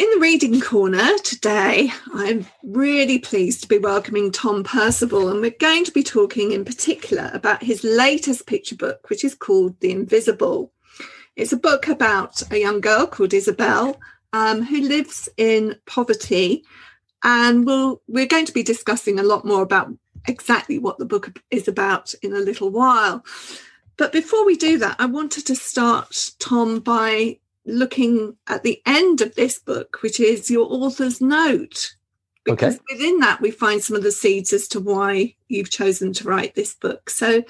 in the reading corner today, I'm really pleased to be welcoming Tom Percival, and we're going to be talking in particular about his latest picture book, which is called The Invisible. It's a book about a young girl called Isabel um, who lives in poverty, and we'll, we're going to be discussing a lot more about exactly what the book is about in a little while. But before we do that, I wanted to start, Tom, by looking at the end of this book, which is your author's note. Because okay. within that, we find some of the seeds as to why you've chosen to write this book. So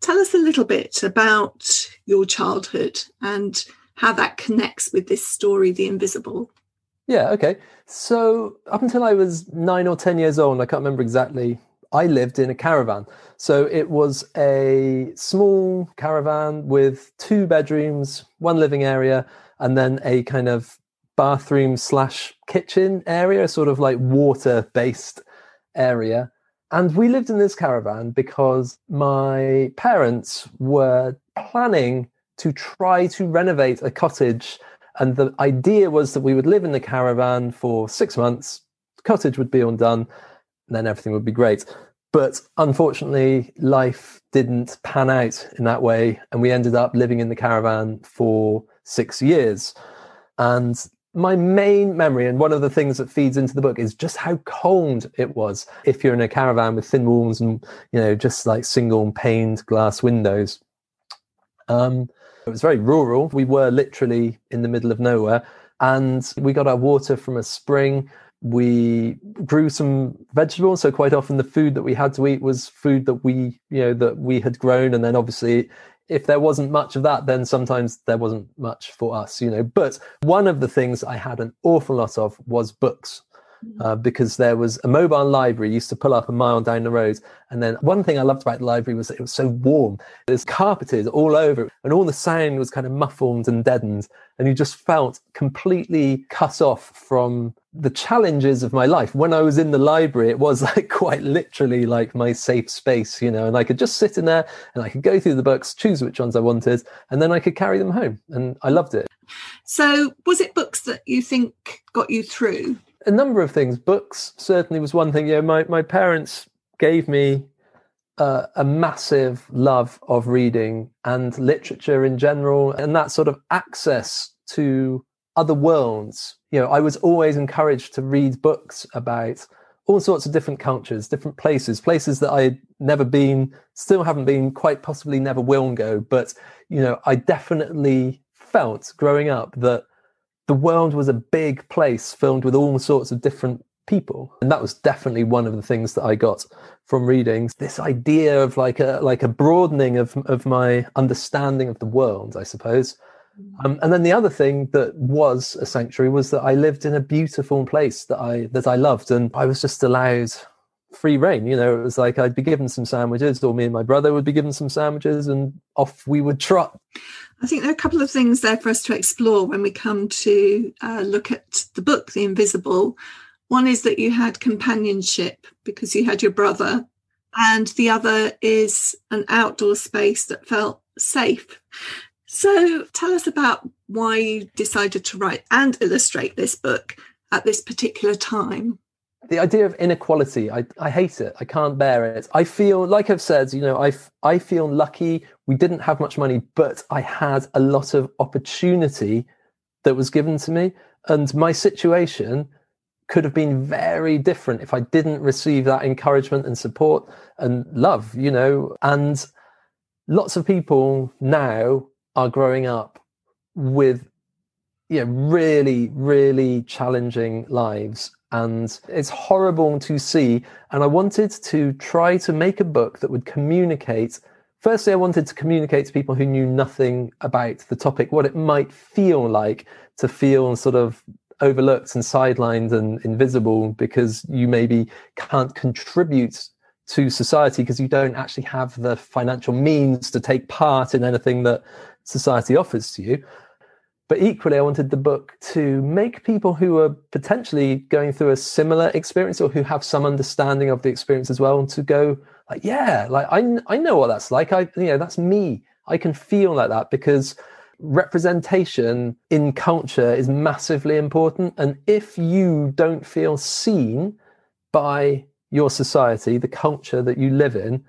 tell us a little bit about your childhood and how that connects with this story, The Invisible. Yeah, okay. So up until I was nine or 10 years old, I can't remember exactly, I lived in a caravan. So it was a small caravan with two bedrooms, one living area, and then a kind of bathroom slash kitchen area, sort of like water based area. And we lived in this caravan because my parents were planning to try to renovate a cottage. And the idea was that we would live in the caravan for six months, the cottage would be undone, and then everything would be great. But unfortunately, life didn't pan out in that way. And we ended up living in the caravan for six years. And my main memory, and one of the things that feeds into the book, is just how cold it was if you're in a caravan with thin walls and, you know, just like single paned glass windows. Um, it was very rural. We were literally in the middle of nowhere. And we got our water from a spring. We grew some vegetables. So quite often the food that we had to eat was food that we, you know, that we had grown. And then obviously if there wasn't much of that, then sometimes there wasn't much for us, you know. But one of the things I had an awful lot of was books. Uh, because there was a mobile library used to pull up a mile down the road. And then one thing I loved about the library was it was so warm. There's carpeted all over, and all the sound was kind of muffled and deadened. And you just felt completely cut off from the challenges of my life when i was in the library it was like quite literally like my safe space you know and i could just sit in there and i could go through the books choose which ones i wanted and then i could carry them home and i loved it so was it books that you think got you through a number of things books certainly was one thing yeah my, my parents gave me uh, a massive love of reading and literature in general and that sort of access to other worlds. You know, I was always encouraged to read books about all sorts of different cultures, different places, places that I had never been, still haven't been, quite possibly never will go. But, you know, I definitely felt growing up that the world was a big place filled with all sorts of different people. And that was definitely one of the things that I got from readings This idea of like a like a broadening of of my understanding of the world, I suppose. Um, and then the other thing that was a sanctuary was that I lived in a beautiful place that I that I loved, and I was just allowed free reign. You know, it was like I'd be given some sandwiches, or me and my brother would be given some sandwiches, and off we would trot. I think there are a couple of things there for us to explore when we come to uh, look at the book, The Invisible. One is that you had companionship because you had your brother, and the other is an outdoor space that felt safe. So tell us about why you decided to write and illustrate this book at this particular time. The idea of inequality, I, I hate it. I can't bear it. I feel, like I've said, you know, I, I feel lucky. We didn't have much money, but I had a lot of opportunity that was given to me. And my situation could have been very different if I didn't receive that encouragement and support and love, you know. And lots of people now are growing up with you know really really challenging lives and it's horrible to see and i wanted to try to make a book that would communicate firstly i wanted to communicate to people who knew nothing about the topic what it might feel like to feel sort of overlooked and sidelined and invisible because you maybe can't contribute to society because you don't actually have the financial means to take part in anything that society offers to you. But equally, I wanted the book to make people who are potentially going through a similar experience or who have some understanding of the experience as well, and to go like, yeah, like I I know what that's like. I you know that's me. I can feel like that because representation in culture is massively important. And if you don't feel seen by your society, the culture that you live in,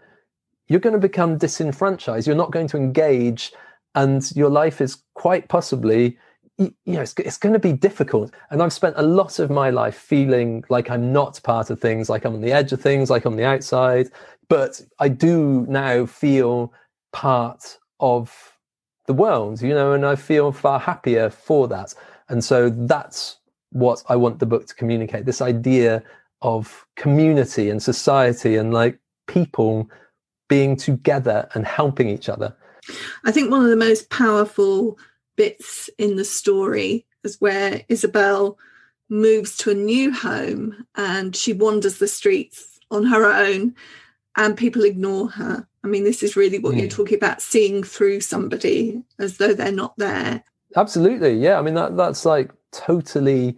you're going to become disenfranchised. You're not going to engage, and your life is quite possibly you know it's, it's going to be difficult and i've spent a lot of my life feeling like i'm not part of things like i'm on the edge of things like i'm on the outside but i do now feel part of the world, you know, and I feel far happier for that. And so that's what I want the book to communicate this idea of community and society and like people being together and helping each other. I think one of the most powerful bits in the story is where Isabel moves to a new home and she wanders the streets on her own and people ignore her I mean, this is really what mm. you're hmm. talking about seeing through somebody as though they're not there. Absolutely. Yeah. I mean, that, that's like totally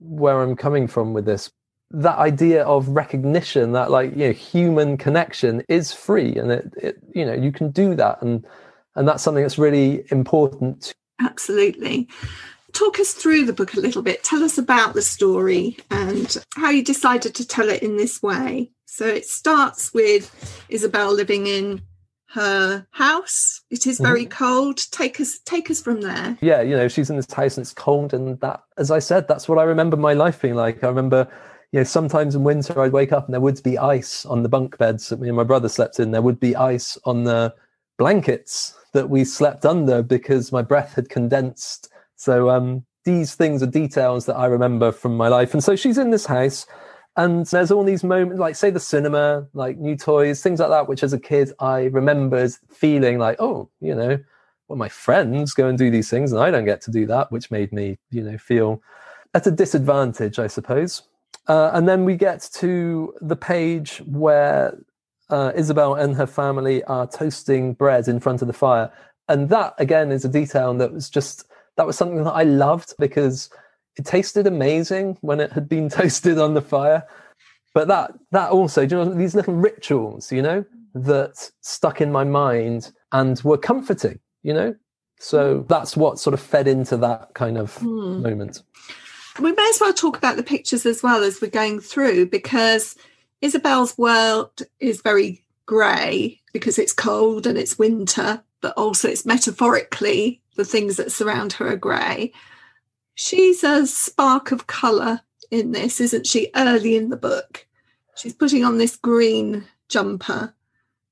where I'm coming from with this. That idea of recognition, that like, you know, human connection is free and it, it you know, you can do that. And, and that's something that's really important. Absolutely. Talk us through the book a little bit. Tell us about the story and how you decided to tell it in this way. So it starts with Isabel living in her house. It is very mm-hmm. cold. Take us take us from there. Yeah, you know, she's in this house and it's cold and that as I said, that's what I remember my life being like. I remember you know, sometimes in winter I'd wake up and there would be ice on the bunk beds that me and my brother slept in. There would be ice on the blankets that we slept under because my breath had condensed. So um, these things are details that I remember from my life. And so she's in this house and there's all these moments, like say the cinema, like new toys, things like that, which as a kid I remembered feeling like, oh, you know, well, my friends go and do these things and I don't get to do that, which made me, you know, feel at a disadvantage, I suppose. Uh, and then we get to the page where uh, Isabel and her family are toasting bread in front of the fire. And that, again, is a detail that was just, that was something that I loved because it tasted amazing when it had been toasted on the fire. But that that also, you know, these little rituals, you know, that stuck in my mind and were comforting, you know. So hmm. that's what sort of fed into that kind of hmm. moment. We may as well talk about the pictures as well as we're going through because Isabel's world is very grey because it's cold and it's winter, but also it's metaphorically the things that surround her are grey. She's a spark of colour in this, isn't she? Early in the book, she's putting on this green jumper.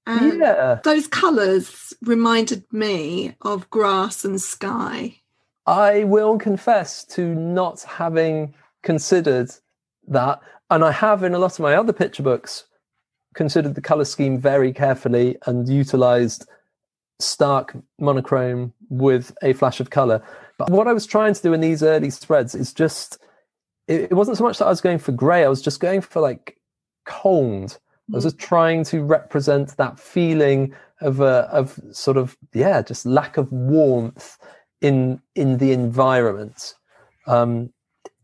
And yeah. those colours reminded me of grass and sky. I will confess to not having considered that. And I have in a lot of my other picture books considered the colour scheme very carefully and utilised stark monochrome with a flash of colour. But what I was trying to do in these early spreads is just, it, wasn't so much that I was going for grey, I was just going for like cold. I was hmm. just trying to represent that feeling of a, of sort of yeah, just lack of warmth in in the environment. Um,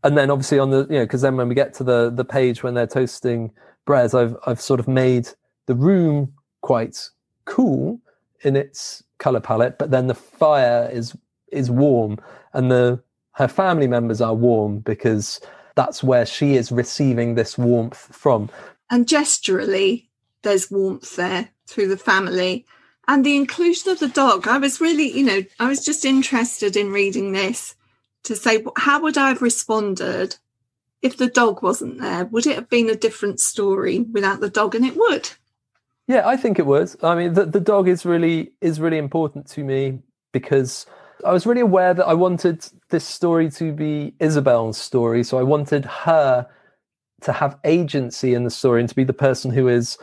and then obviously on the you know because then when we get to the the page when they're toasting bread, I've I've sort of made the room quite cool in its color palette, but then the fire is is warm and the her family members are warm because that's where she is receiving this warmth from. And gesturally, there's warmth there through the family. And the inclusion of the dog, I was really, you know, I was just interested in reading this to say, how would I have responded if the dog wasn't there? Would it have been a different story without the dog? And it would. Yeah, I think it would. I mean, the, the dog is really is really important to me because I was really aware that I wanted this story to be Isabel's story. So I wanted her to have agency in the story and to be the person who is,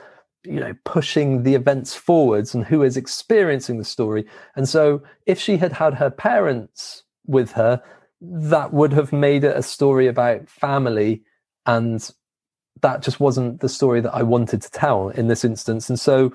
you know, pushing the events forwards and who is experiencing the story. And so if she had had her parents with her, that would have made it a story about family. And that just wasn't the story that I wanted to tell in this instance. And so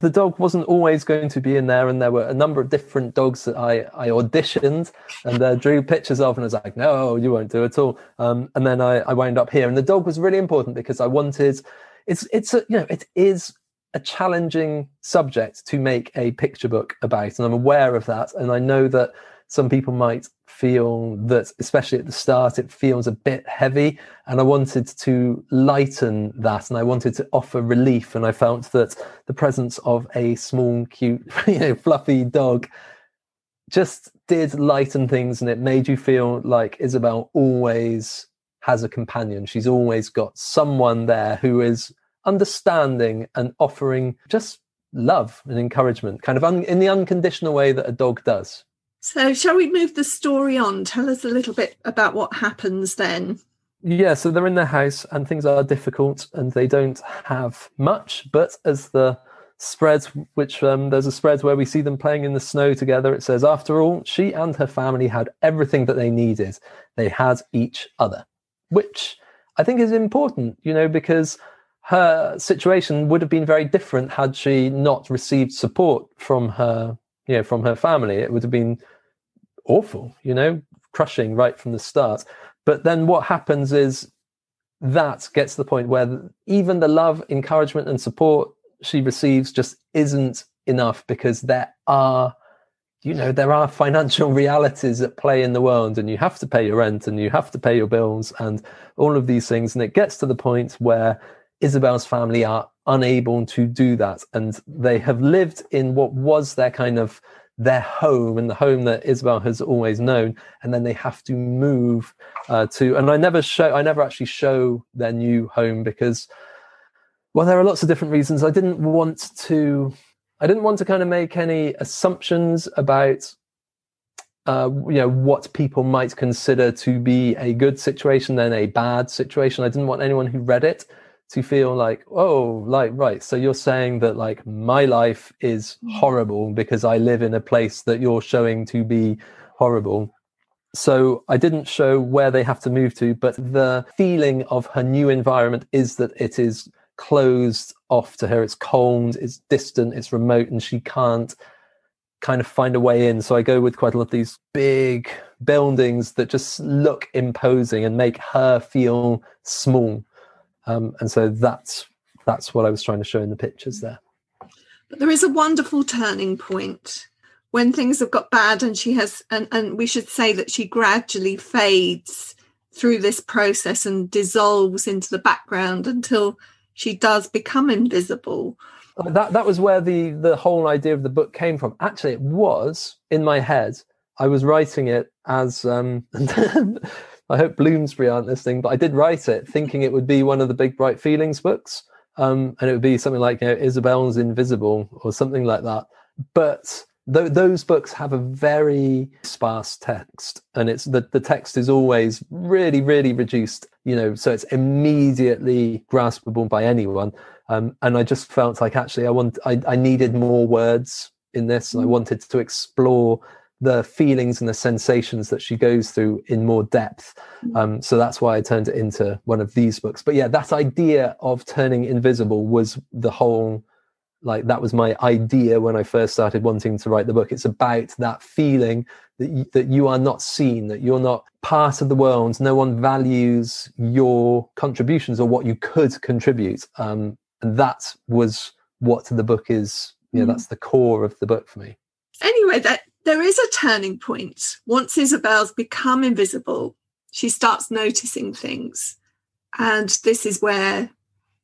the dog wasn't always going to be in there, and there were a number of different dogs that I, I auditioned and uh, drew pictures of, and I was like, no, you won't do it all. Um, and then I, I wound up here, and the dog was really important because I wanted. It's it's a, you know it is a challenging subject to make a picture book about, and I'm aware of that, and I know that some people might feel that, especially at the start, it feels a bit heavy. And I wanted to lighten that and I wanted to offer relief. And I felt that the presence of a small, cute, you know, fluffy dog just did lighten things and it made you feel like Isabel always has a companion. She's always got someone there who is understanding and offering just love and encouragement, kind of un- in the unconditional way that a dog does. So, shall we move the story on? Tell us a little bit about what happens then. Yeah, so they're in their house and things are difficult and they don't have much. But as the spread, which um, there's a spread where we see them playing in the snow together, it says, after all, she and her family had everything that they needed. They had each other, which I think is important, you know, because her situation would have been very different had she not received support from her you know from her family it would have been awful you know crushing right from the start but then what happens is that gets to the point where even the love encouragement and support she receives just isn't enough because there are you know there are financial realities at play in the world and you have to pay your rent and you have to pay your bills and all of these things and it gets to the point where isabel's family are unable to do that. And they have lived in what was their kind of their home and the home that Isabel has always known. And then they have to move uh, to, and I never show, I never actually show their new home because, well, there are lots of different reasons. I didn't want to, I didn't want to kind of make any assumptions about uh, you know what people might consider to be a good situation then a bad situation i didn't want anyone who read it to feel like oh like right so you're saying that like my life is horrible because i live in a place that you're showing to be horrible. So i didn't show where they have to move to but the feeling of her new environment is that it is closed off to her. It's cold it's distant it's remote and she can't kind of find a way in. So i go with quite a lot of these big buildings that just look imposing and make her feel small um, and so that's that's what I was trying to show in the pictures there. But there is a wonderful turning point when things have got bad, and she has, and, and we should say that she gradually fades through this process and dissolves into the background until she does become invisible. That that was where the the whole idea of the book came from. Actually, it was in my head. I was writing it as um, I hope Bloomsbury aren't listening, but I did write it thinking it would be one of the big bright feelings books. Um, and it would be something like you know, Isabel's Invisible or something like that. But th- those books have a very sparse text, and it's the, the text is always really, really reduced. You know, so it's immediately graspable by anyone. Um, and I just felt like actually I want I, I needed more words in this. and I mm. wanted to explore the feelings and the sensations that she goes through in more depth. Mm. Um, so that's why I turned it into one of these books. But yeah, that idea of turning invisible was the whole, like, that was my idea when I first started wanting to write the book. It's about that feeling that you, that you are not seen, that you're not part of the world. No one values your contributions or what you could contribute. Um, and that was what the book is. Yeah, mm. that's the core of the book for me. Anyway, that there is a turning point. Once Isabel's become invisible, she starts noticing things. And this is where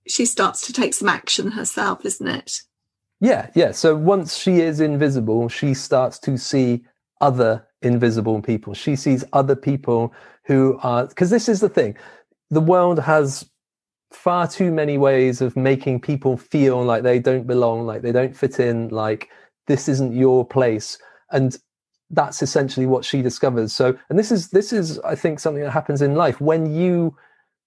she starts to take some action herself, isn't it? Yeah, yeah. So once she is invisible, she starts to see other invisible people. She sees other people who are, because this is the thing the world has far too many ways of making people feel like they don't belong, like they don't fit in, like this isn't your place and that's essentially what she discovers. So and this is this is i think something that happens in life. When you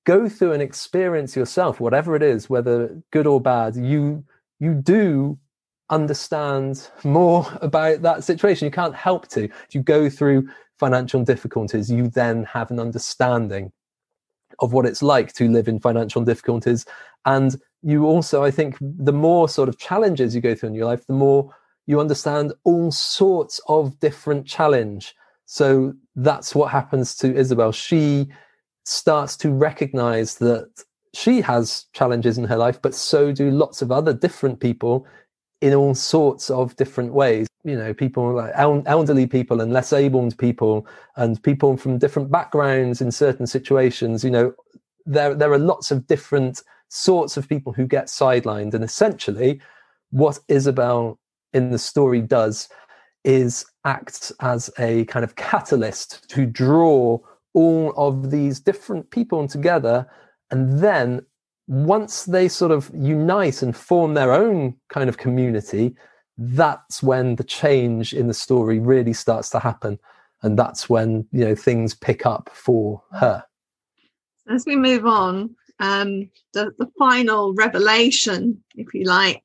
go through an experience yourself whatever it is whether good or bad you you do understand more about that situation. You can't help to. You go through financial difficulties you then have an understanding of what it's like to live in financial difficulties. And you also i think the more sort of challenges you go through in your life the more you understand all sorts of different challenge. So that's what happens to Isabel. She starts to recognize that she has challenges in her life, but so do lots of other different people in all sorts of different ways. you know people like elderly people and less abled people and people from different backgrounds in certain situations you know there there are lots of different sorts of people who get sidelined and essentially what isabel in the story does is acts as a kind of catalyst to draw all of these different people together. And then once they sort of unite and form their own kind of community that's when the change in the story really starts to happen. And that's when you know things pick up for her. As we move on um, the, the final revelation if you like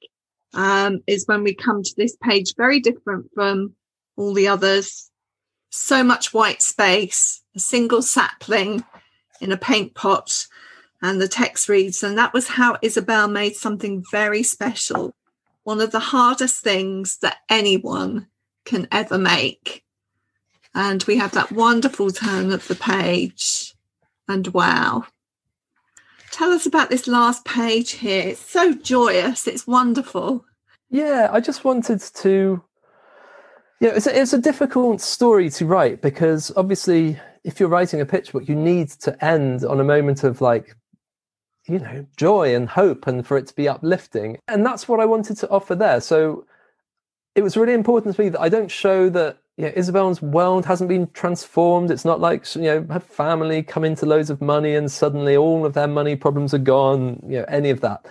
um, is when we come to this page very different from all the others so much white space a single sapling in a paint pot and the text reads and that was how isabel made something very special one of the hardest things that anyone can ever make. And we have that wonderful turn of the page. And wow. Tell us about this last page here. It's so joyous. It's wonderful. Yeah, I just wanted to. Yeah, it's a, it's a difficult story to write because obviously, if you're writing a pitch book, you need to end on a moment of like you know joy and hope and for it to be uplifting and that's what i wanted to offer there so it was really important to me that i don't show that know, isabel's world hasn't been transformed. It's not like you know her family come into loads of money and suddenly all of their money problems are gone you know any of that.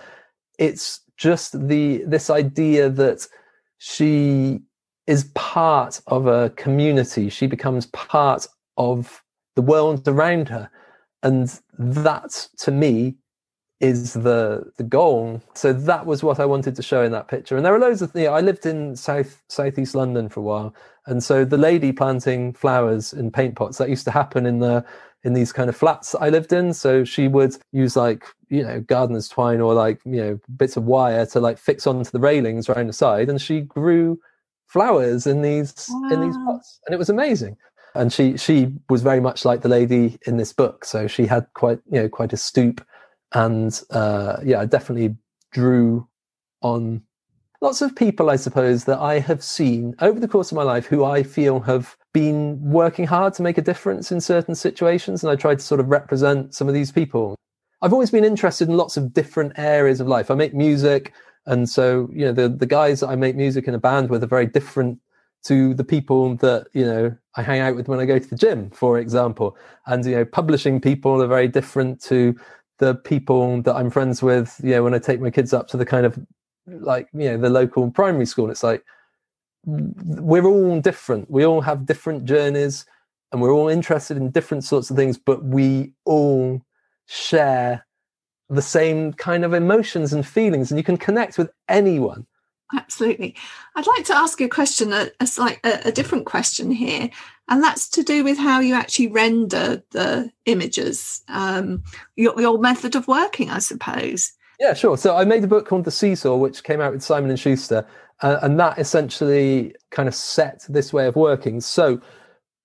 It's just the this idea that she is part of a community. She becomes part of the world around her. And that to me is the the goal. So that was what I wanted to show in that picture. And there are loads of you know, I lived in South Southeast London for a while, and so the lady planting flowers in paint pots that used to happen in the in these kind of flats I lived in. So she would use like you know gardener's twine or like you know bits of wire to like fix onto the railings around the side, and she grew flowers in these wow. in these pots, and it was amazing. And she she was very much like the lady in this book. So she had quite you know quite a stoop and uh, yeah, I definitely drew on lots of people, I suppose, that I have seen over the course of my life who I feel have been working hard to make a difference in certain situations. And I tried to sort of represent some of these people. I've always been interested in lots of different areas of life. I make music. And so, you know, the, the guys that I make music in a band with are very different to the people that, you know, I hang out with when I go to the gym, for example. And, you know, publishing people are very different to the people that I'm friends with, you know, when I take my kids up to the kind of like, you know, the local primary school, it's like we're all different. We all have different journeys and we're all interested in different sorts of things, but we all share the same kind of emotions and feelings and you can connect with anyone. Absolutely. I'd like to ask you a question a, a, a, a different question here and that's to do with how you actually render the images um, your, your method of working i suppose. Yeah sure. So i made a book called the seesaw which came out with simon and schuster uh, and that essentially kind of set this way of working. So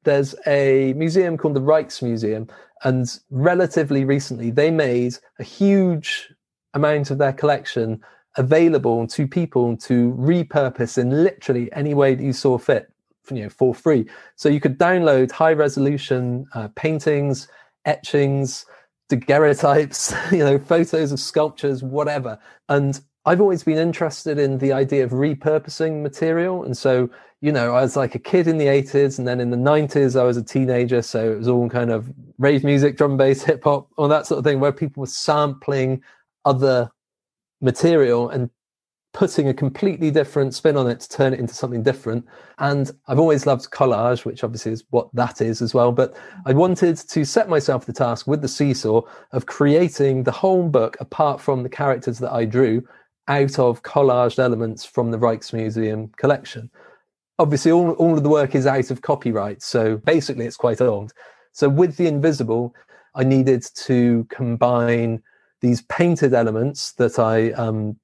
there's a museum called the rijksmuseum and relatively recently they made a huge amount of their collection available to people to repurpose in literally any way that you saw fit you know for free. So you could download high resolution uh, paintings etchings daguerreotypes you know photos of sculptures whatever. And i've always been interested in the idea of repurposing material. And so you know i was like a kid in the 80s and then in the 90s i was a teenager. So it was all kind of rave music drum bass hip hop all that sort of thing where people were sampling other material and putting a completely different spin on it to turn it into something different. And I've always loved collage, which obviously is what that is as well. But I wanted to set myself the task with the seesaw of creating the whole book, apart from the characters that I drew, out of collaged elements from the Rijksmuseum collection. Obviously, all, all of the work is out of copyright. So basically, it's quite old. So with the invisible, I needed to combine these painted elements that I um,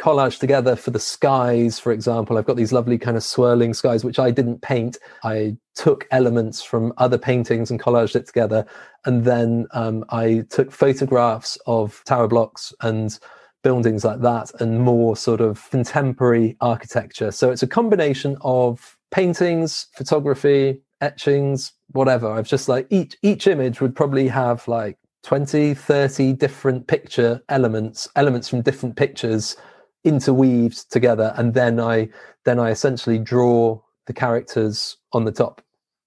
collage together for the skies, for example. I've got these lovely kind of swirling skies, which I didn't paint. I took elements from other paintings and collaged it together. And then um, I took photographs of tower blocks and buildings like that and more sort of contemporary architecture. So it's a combination of paintings, photography, etchings, whatever. I've just like each each image would probably have like 20, 30 different picture elements, elements from different pictures interweaved together and then I then I essentially draw the characters on the top.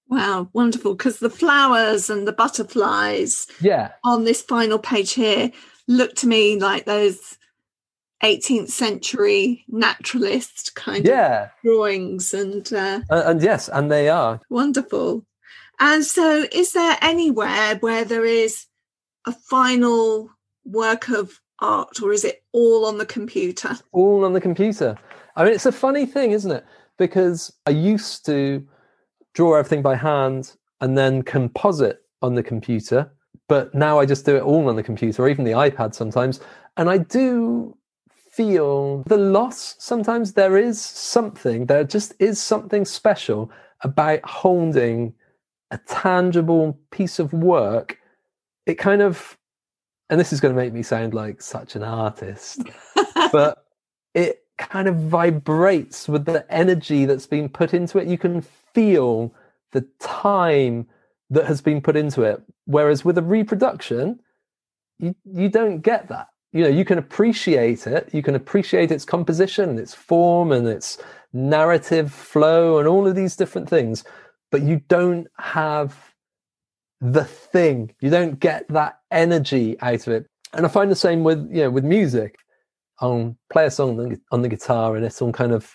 Wow, wonderful. Because the flowers and the butterflies yeah. on this final page here look to me like those 18th century naturalist kind yeah. of drawings and uh, and, and yes and they are wonderful and so is there anywhere where there is a final work of art or is it all on the computer all on the computer i mean it's a funny thing isn't it because i used to draw everything by hand and then composite on the computer but now i just do it all on the computer or even the ipad sometimes and i do feel the loss. Sometimes there is something, there just is something special about holding a tangible piece of work. It kind of, and this is going to make me sound like such an artist, but it kind of vibrates with the energy that's been put into it. You can feel the time that has been put into it. Whereas with a reproduction, you, you don't get that you know you can appreciate it you can appreciate its composition its form and its narrative flow and all of these different things but you don't have the thing you don't get that energy out of it and i find the same with you know with music i'll play a song on the guitar and it'll kind of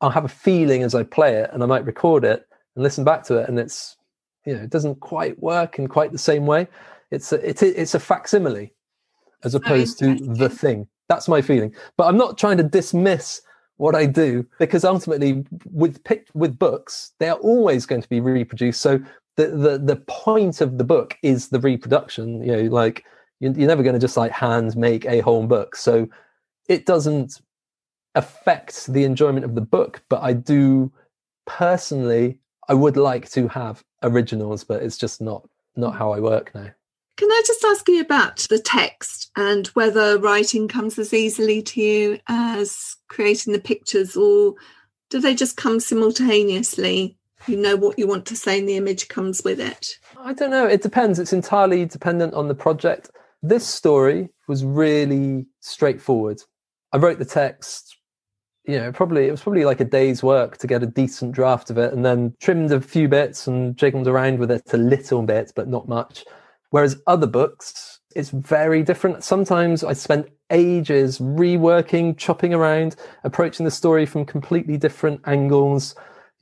i'll have a feeling as i play it and i might record it and listen back to it and it's you know it doesn't quite work in quite the same way it's a, it's a, it's a facsimile as opposed to the thing. That's my feeling. But I'm not trying to dismiss what I do because ultimately, with pick with books, they are always going to be reproduced. So the the the point of the book is the reproduction. You know, like you're never going to just like hand make a whole book. So it doesn't affect the enjoyment of the book. But I do personally, I would like to have originals, but it's just not not how I work now. Can I just ask you about the text and whether writing comes as easily to you as creating the pictures, or do they just come simultaneously? You know what you want to say, and the image comes with it. I don't know. It depends. It's entirely dependent on the project. This story was really straightforward. I wrote the text, you know, probably it was probably like a day's work to get a decent draft of it, and then trimmed a few bits and jiggled around with it a little bit, but not much Whereas other books, it's very different. Sometimes I spent ages reworking, chopping around, approaching the story from completely different angles,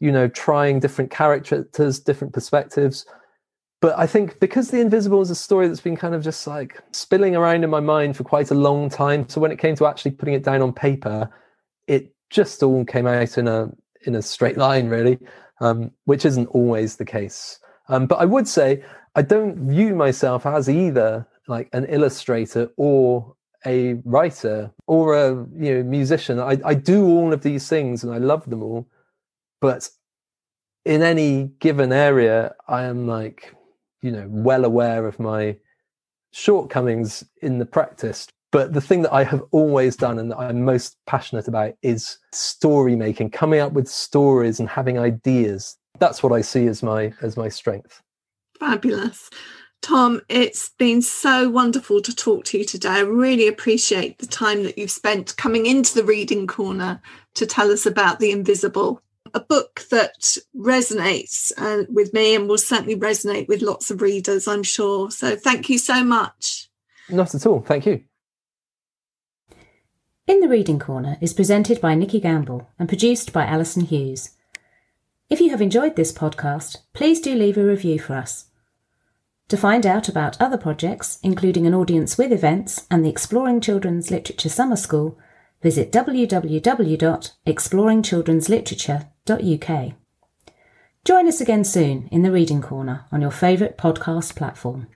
you know, trying different characters, different perspectives. But I think because The Invisible is a story that's been kind of just like spilling around in my mind for quite a long time. So when it came to actually putting it down on paper, it just all came out in a in a straight line, really, um, which isn't always the case. Um, but I would say I don't view myself as either like an illustrator or a writer or a you know musician. I, I do all of these things and I love them all, but in any given area, I am like you know well aware of my shortcomings in the practice. But the thing that I have always done and that I'm most passionate about is story making, coming up with stories and having ideas. That's what I see as my as my strength. Fabulous. Tom, it's been so wonderful to talk to you today. I really appreciate the time that you've spent coming into the reading corner to tell us about The Invisible, a book that resonates uh, with me and will certainly resonate with lots of readers, I'm sure. So thank you so much. Not at all. Thank you. In the Reading Corner is presented by Nikki Gamble and produced by Alison Hughes. If you have enjoyed this podcast, please do leave a review for us. To find out about other projects, including an audience with events and the Exploring Children's Literature Summer School, visit www.exploringchildren'sliterature.uk. Join us again soon in the Reading Corner on your favourite podcast platform.